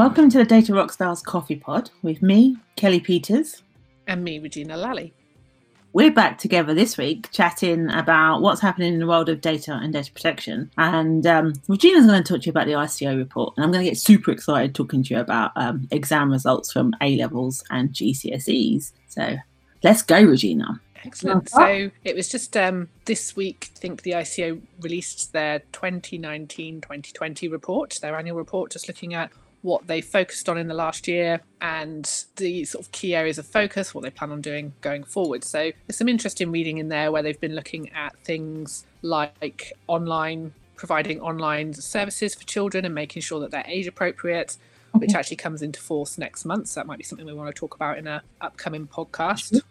Welcome to the Data Rockstars Coffee Pod with me, Kellie Peters. And me, Regina Lally. We're back together this week chatting about what's happening in the world of data and data protection. And um, Regina's going to talk to you about the ICO report. And I'm going to get super excited talking to you about um, exam results from A levels and GCSEs. So let's go, Regina. Excellent. So it was just um, this week, I think the ICO released their 2019 2020 report, their annual report, just looking at what they focused on in the last year and the sort of key areas of focus, what they plan on doing going forward. So there's some interesting reading in there where they've been looking at things like online, providing online services for children and making sure that they're age appropriate. Okay. Which actually comes into force next month. So that might be something we want to talk about in an upcoming podcast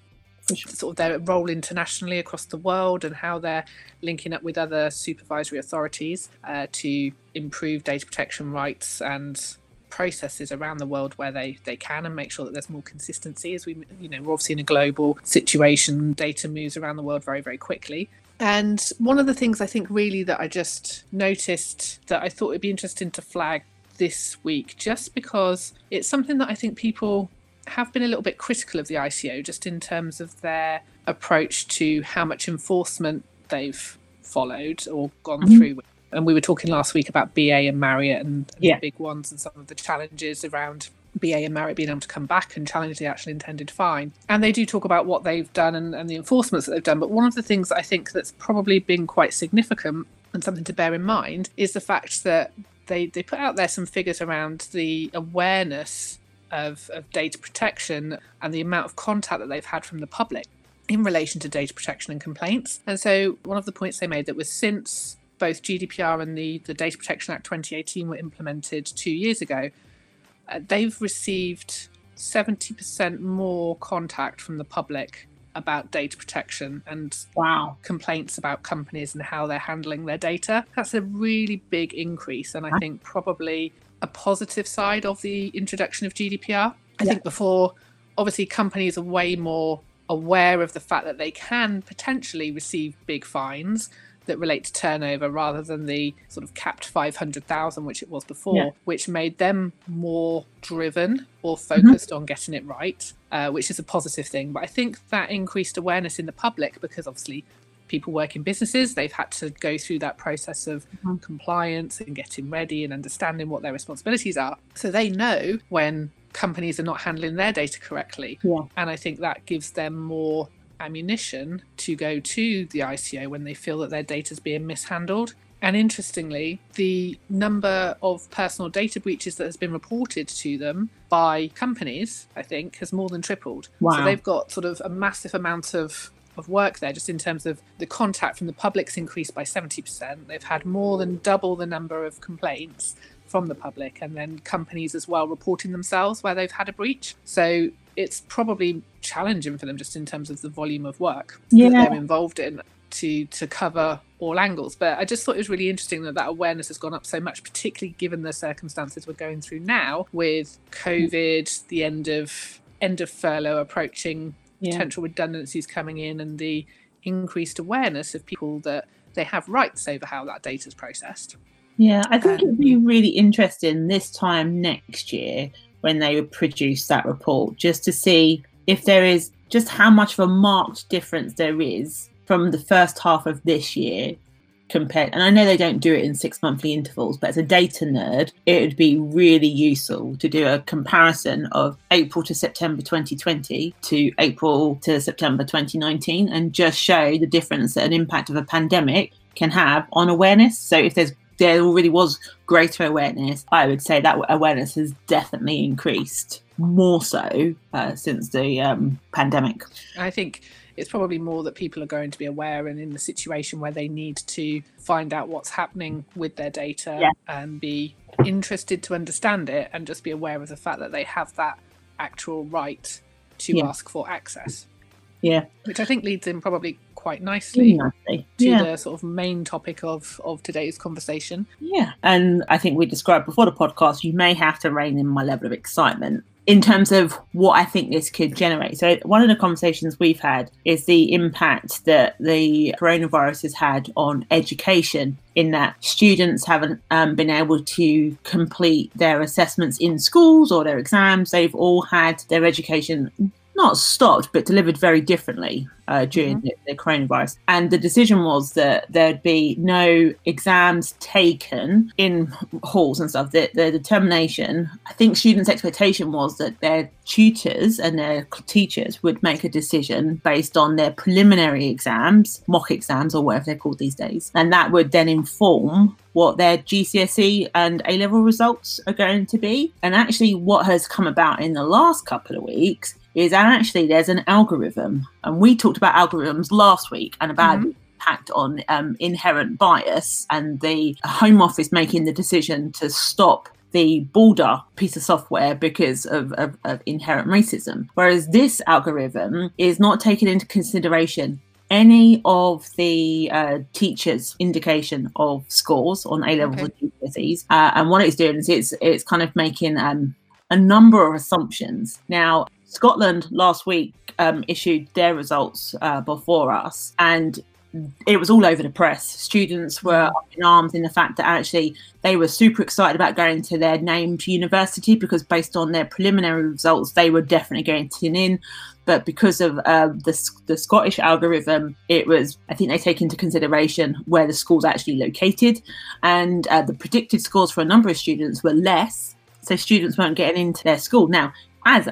sort of their role internationally across the world and how they're linking up with other supervisory authorities uh, to improve data protection rights and processes around the world where they they can and make sure that there's more consistency as we you know we're obviously in a global situation data moves around the world very very quickly and one of the things i think really that i just noticed that i thought it'd be interesting to flag this week just because it's something that i think people have been a little bit critical of the ico just in terms of their approach to how much enforcement they've followed or gone mm-hmm. through and we were talking last week about BA and Marriott and, and yeah. the big ones and some of the challenges around BA and Marriott being able to come back and challenge the actual intended fine. And they do talk about what they've done and, and the enforcements that they've done. But one of the things I think that's probably been quite significant and something to bear in mind is the fact that they, they put out there some figures around the awareness of, of data protection and the amount of contact that they've had from the public in relation to data protection and complaints. And so one of the points they made that was since both GDPR and the, the Data Protection Act 2018 were implemented two years ago, uh, they've received 70% more contact from the public about data protection and wow. complaints about companies and how they're handling their data. That's a really big increase, and I think probably a positive side of the introduction of GDPR. I yeah. think before, obviously, companies are way more aware of the fact that they can potentially receive big fines that relate to turnover rather than the sort of capped 500,000, which it was before, yeah. which made them more driven or mm-hmm. focused mm-hmm. on getting it right, uh, which is a positive thing. But I think that increased awareness in the public because obviously people work in businesses, they've had to go through that process of mm-hmm. compliance and getting ready and understanding what their responsibilities are. So they know when companies are not handling their data correctly. Yeah. And I think that gives them more ammunition to go to the ICO when they feel that their data is being mishandled. And interestingly, the number of personal data breaches that has been reported to them by companies, I think, has more than tripled. Wow. So they've got sort of a massive amount of of work there just in terms of the contact from the public's increased by 70%. They've had more than double the number of complaints from the public and then companies as well reporting themselves where they've had a breach. So it's probably challenging for them just in terms of the volume of work yeah. that they're involved in to to cover all angles but i just thought it was really interesting that that awareness has gone up so much particularly given the circumstances we're going through now with covid the end of end of furlough approaching yeah. potential redundancies coming in and the increased awareness of people that they have rights over how that data is processed yeah i think um, it'd be really interesting this time next year when they would produce that report just to see if there is just how much of a marked difference there is from the first half of this year compared and I know they don't do it in six monthly intervals, but as a data nerd, it would be really useful to do a comparison of April to September 2020 to April to September 2019 and just show the difference that an impact of a pandemic can have on awareness. So if there's there already was greater awareness, I would say that awareness has definitely increased more so uh, since the um, pandemic. I think it's probably more that people are going to be aware and in the situation where they need to find out what's happening with their data yeah. and be interested to understand it and just be aware of the fact that they have that actual right to yeah. ask for access. Yeah. Which I think leads in probably quite nicely, nicely. to yeah. the sort of main topic of, of today's conversation. Yeah. And I think we described before the podcast, you may have to rein in my level of excitement in terms of what I think this could generate. So, one of the conversations we've had is the impact that the coronavirus has had on education, in that students haven't um, been able to complete their assessments in schools or their exams. They've all had their education not stopped, but delivered very differently uh, during mm-hmm. the, the, coronavirus. And the decision was that there'd be no exams taken in halls and stuff. The, the determination, I think students' expectation was that their tutors and their teachers would make a decision based on their preliminary exams, mock exams, or whatever they're called these days. And that would then inform what their GCSE and A level results are going to be. And actually, what has come about in the last couple of weeks is actually there's an algorithm, and we talked about algorithms last week and about mm-hmm. impact on um, inherent bias and the Home Office making the decision to stop the Balder piece of software because of, of, of inherent racism. Whereas this algorithm is not taking into consideration any of the uh, teachers' indication of scores on A levels okay. and GCSEs. Uh, and what it's doing is it's it's kind of making um, a number of assumptions. Now, Scotland last week um, issued their results uh, before us, and it was all over the press. Students were up in arms in the fact that actually they were super excited about going to their named university because, based on their preliminary results, they were definitely going to in. But because of uh, the, the Scottish algorithm, it was, I think they take into consideration where the school's actually located. And uh, the predicted scores for a number of students were less. So students weren't getting into their school. Now, as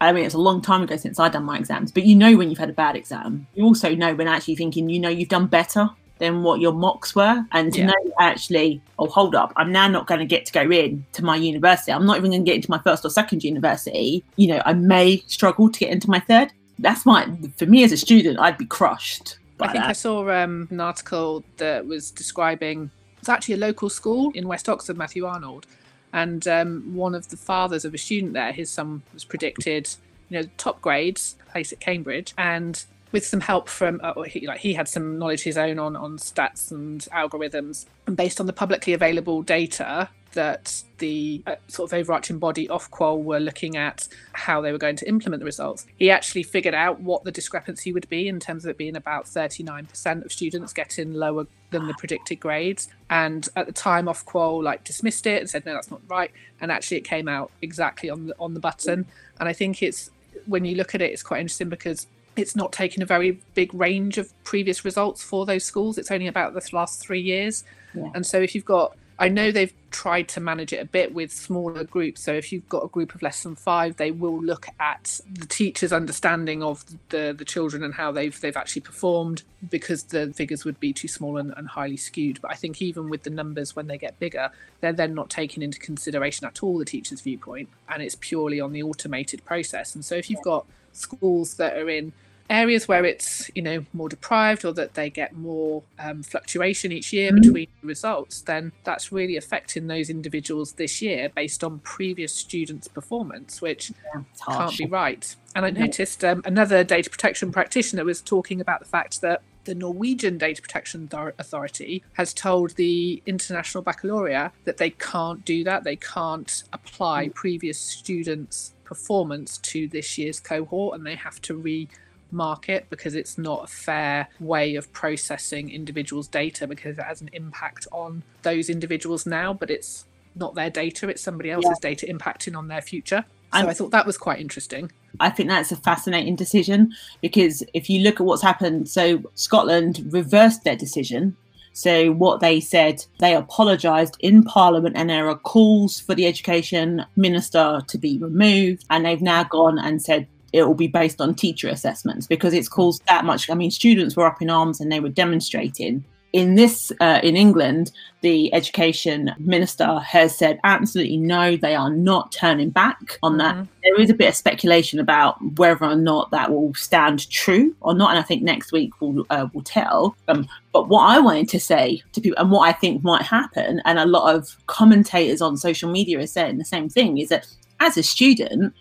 I mean, it's a long time ago since I've done my exams, but you know when you've had a bad exam. You also know when actually thinking, you know, you've done better than what your mocks were, and to yeah. know actually, oh, hold up, I'm now not going to get to go in to my university. I'm not even going to get into my first or second university. You know, I may struggle to get into my third. That's my for me as a student, I'd be crushed. I think that. I saw um, an article that was describing it's actually a local school in West Oxford, Matthew Arnold, and um, one of the fathers of a student there, his son was predicted, you know, top grades, place at Cambridge, and with some help from uh, he, like he had some knowledge his own on on stats and algorithms and based on the publicly available data that the uh, sort of overarching body Ofqual were looking at how they were going to implement the results. He actually figured out what the discrepancy would be in terms of it being about 39% of students getting lower than the predicted grades. And at the time, Ofqual like dismissed it and said, no, that's not right. And actually, it came out exactly on the on the button. And I think it's when you look at it, it's quite interesting because it's not taken a very big range of previous results for those schools. It's only about the last three years. Yeah. And so if you've got I know they've tried to manage it a bit with smaller groups. So if you've got a group of less than five, they will look at the teacher's understanding of the the children and how they've they've actually performed because the figures would be too small and, and highly skewed. But I think even with the numbers when they get bigger, they're then not taking into consideration at all the teacher's viewpoint, and it's purely on the automated process. And so if you've got schools that are in areas where it's you know more deprived or that they get more um, fluctuation each year mm-hmm. between results then that's really affecting those individuals this year based on previous students performance which yeah, can't be right. And i noticed um, another data protection practitioner was talking about the fact that the Norwegian Data Protection Authority has told the International Baccalaureate that they can't do that. They can't apply mm. previous students' performance to this year's cohort and they have to re market because it's not a fair way of processing individuals' data because it has an impact on those individuals now, but it's not their data, it's somebody else's yeah. data impacting on their future. So and I thought that was quite interesting. I think that's a fascinating decision because if you look at what's happened, so Scotland reversed their decision. So what they said, they apologised in Parliament, and there are calls for the education minister to be removed. And they've now gone and said it will be based on teacher assessments because it's caused that much. I mean, students were up in arms and they were demonstrating. In this, uh, in England, the education minister has said absolutely no, they are not turning back on that. Mm-hmm. There is a bit of speculation about whether or not that will stand true or not, and I think next week will uh, will tell. Um, but what I wanted to say to people, and what I think might happen, and a lot of commentators on social media are saying the same thing, is that as a student,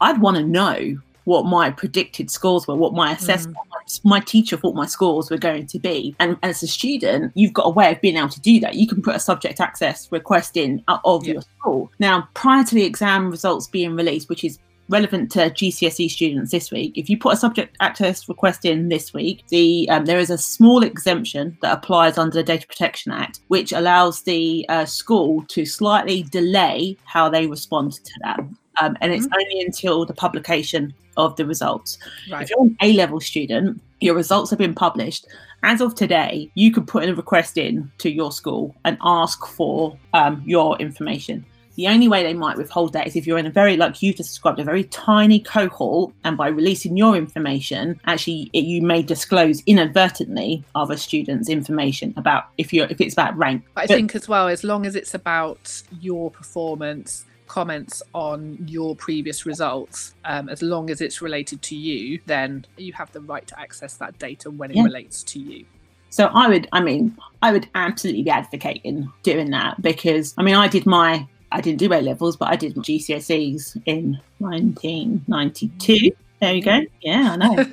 I'd want to know what my predicted scores were, what my assessment, mm. My teacher thought my scores were going to be. And as a student, you've got a way of being able to do that. You can put a subject access request in of yeah. your school. Now, prior to the exam results being released, which is relevant to GCSE students this week, if you put a subject access request in this week, the um, there is a small exemption that applies under the Data Protection Act, which allows the uh, school to slightly delay how they respond to that. Um, and it's mm-hmm. only until the publication of the results. Right. If you're an A level student, your results have been published. As of today, you could put in a request in to your school and ask for um, your information. The only way they might withhold that is if you're in a very, like you've described, a very tiny cohort, and by releasing your information, actually it, you may disclose inadvertently other students' information about if you're if it's about rank. I but, think as well, as long as it's about your performance, comments on your previous results, um, as long as it's related to you, then you have the right to access that data when it yeah. relates to you. So I would, I mean, I would absolutely be advocating doing that because, I mean, I did my I didn't do A levels, but I did GCSEs in 1992. There you go. Yeah, I know.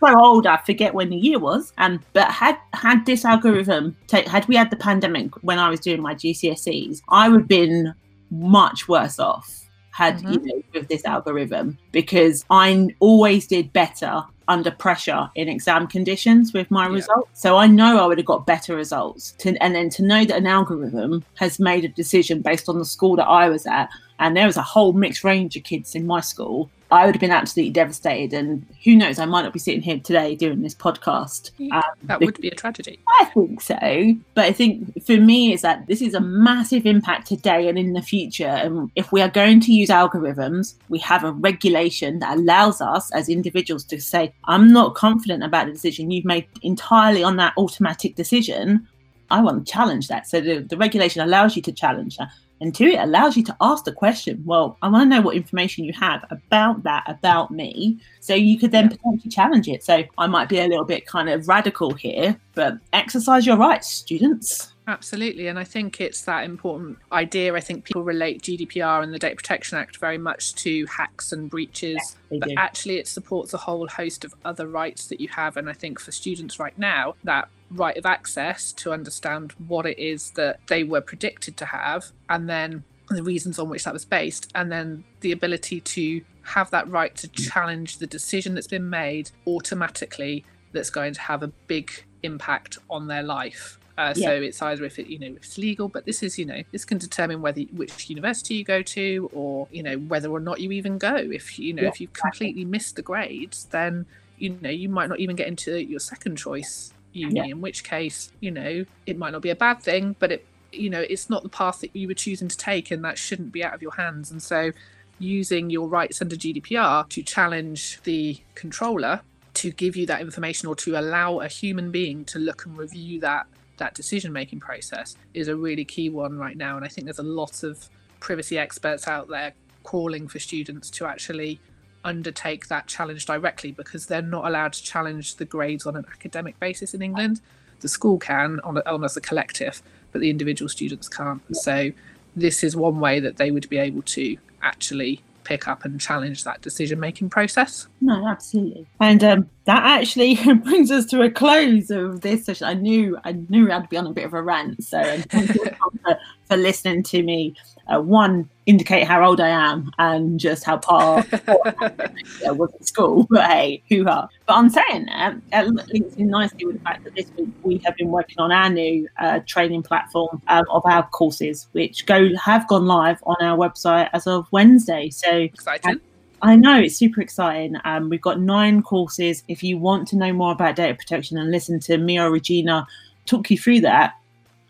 so old, I forget when the year was. And but had had this algorithm, take, had we had the pandemic when I was doing my GCSEs, I would have been much worse off had mm-hmm. you know with this algorithm because I always did better under pressure in exam conditions with my yeah. results. So I know I would have got better results. To, and then to know that an algorithm has made a decision based on the school that I was at, and there was a whole mixed range of kids in my school I would have been absolutely devastated. And who knows, I might not be sitting here today doing this podcast. Um, that would be a tragedy. I think so. But I think for me, is that this is a massive impact today and in the future. And if we are going to use algorithms, we have a regulation that allows us as individuals to say, I'm not confident about the decision you've made entirely on that automatic decision. I want to challenge that. So the, the regulation allows you to challenge that. And two, it allows you to ask the question, well, I want to know what information you have about that, about me. So you could then potentially challenge it. So I might be a little bit kind of radical here, but exercise your rights, students. Absolutely. And I think it's that important idea. I think people relate GDPR and the Data Protection Act very much to hacks and breaches, but do. actually it supports a whole host of other rights that you have. And I think for students right now, that right of access to understand what it is that they were predicted to have and then the reasons on which that was based, and then the ability to have that right to challenge the decision that's been made automatically that's going to have a big impact on their life. Uh, yeah. So it's either if it you know if it's legal, but this is you know this can determine whether which university you go to, or you know whether or not you even go. If you know yeah, if you completely missed the grades, then you know you might not even get into your second choice uni. Yeah. In which case, you know it might not be a bad thing, but it you know it's not the path that you were choosing to take, and that shouldn't be out of your hands. And so using your rights under GDPR to challenge the controller to give you that information or to allow a human being to look and review that that decision making process is a really key one right now. And I think there's a lot of privacy experts out there calling for students to actually undertake that challenge directly because they're not allowed to challenge the grades on an academic basis in England. The school can on, on as a collective, but the individual students can't. So this is one way that they would be able to actually pick up and challenge that decision making process. No, absolutely. And um, that actually brings us to a close of this session. I knew I knew I'd be on a bit of a rant, so thank you for, for listening to me uh, one indicate how old I am and just how far I was at school. But hey, hoo ha! But I'm saying that it links in nicely with the fact that this week we have been working on our new uh, training platform um, of our courses, which go have gone live on our website as of Wednesday. So exciting. I know it's super exciting. Um, we've got nine courses. If you want to know more about data protection and listen to me or Regina talk you through that,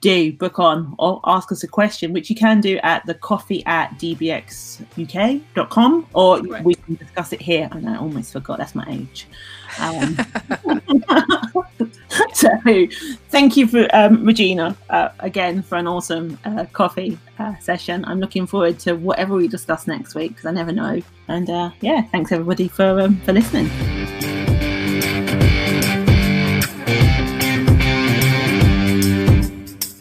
do book on or ask us a question, which you can do at the coffee at dbxuk.com or Correct. we can discuss it here. And I almost forgot that's my age. Um, so thank you for um, Regina uh, again for an awesome uh, coffee uh, session. I'm looking forward to whatever we discuss next week because I never know. And uh, yeah, thanks everybody for um, for listening.